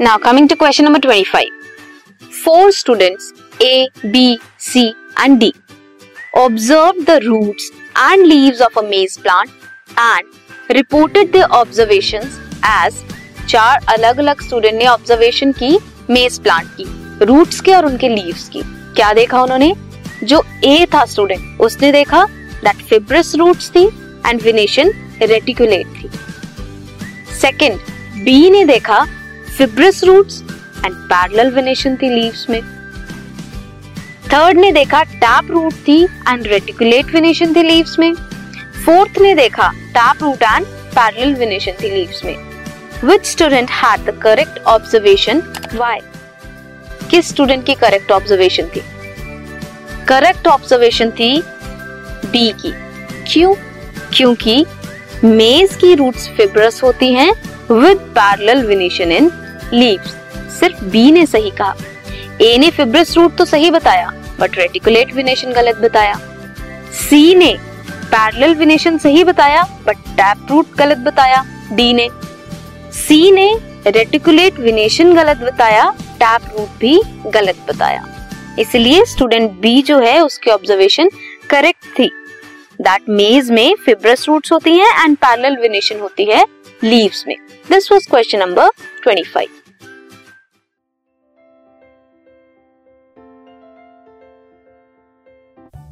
Now coming to question number 25. Four students A, B, C and D observed the roots and leaves of a maize plant and reported their observations as चार अलग अलग student ने observation की मेज plant की roots के और उनके लीव्स की क्या देखा उन्होंने जो ए था स्टूडेंट उसने देखा दैट फिब्रस रूट्स थी एंड विनेशन रेटिकुलेट थी सेकंड बी ने देखा fibrous roots and parallel venation थी लीव्स में थर्ड ने देखा टैप रूट थी एंड रेटिकुलेट वेनेशन थी लीव्स में फोर्थ ने देखा tap root and parallel venation थी लीव्स में which student had the correct observation why किस स्टूडेंट की करेक्ट ऑब्जर्वेशन थी करेक्ट ऑब्जर्वेशन थी डी की. क्यों? क्योंकि मेज की रूट्स फिब्रस होती हैं with parallel venation in leaves. सिर्फ़ बी ने सही कहा। ए ने फिब्रस रूट तो सही बताया बट रेटिकुलेट विनेशन गलत बताया। सी ने पैरेलल विनेशन सही बताया बट टैप रूट गलत बताया। डी ने। सी ने रेटिकुलेट विनेशन गलत बताया टैप रूट भी गलत बताया। इसलिए स्टूडेंट बी जो है, उसकी ऑब्जर्वेशन करेक्ट थी। दैट मेज में फिब्रस रूट्स होती हैं एंड पैरेलल विनेशन होती है लीव्स में। This was question number 25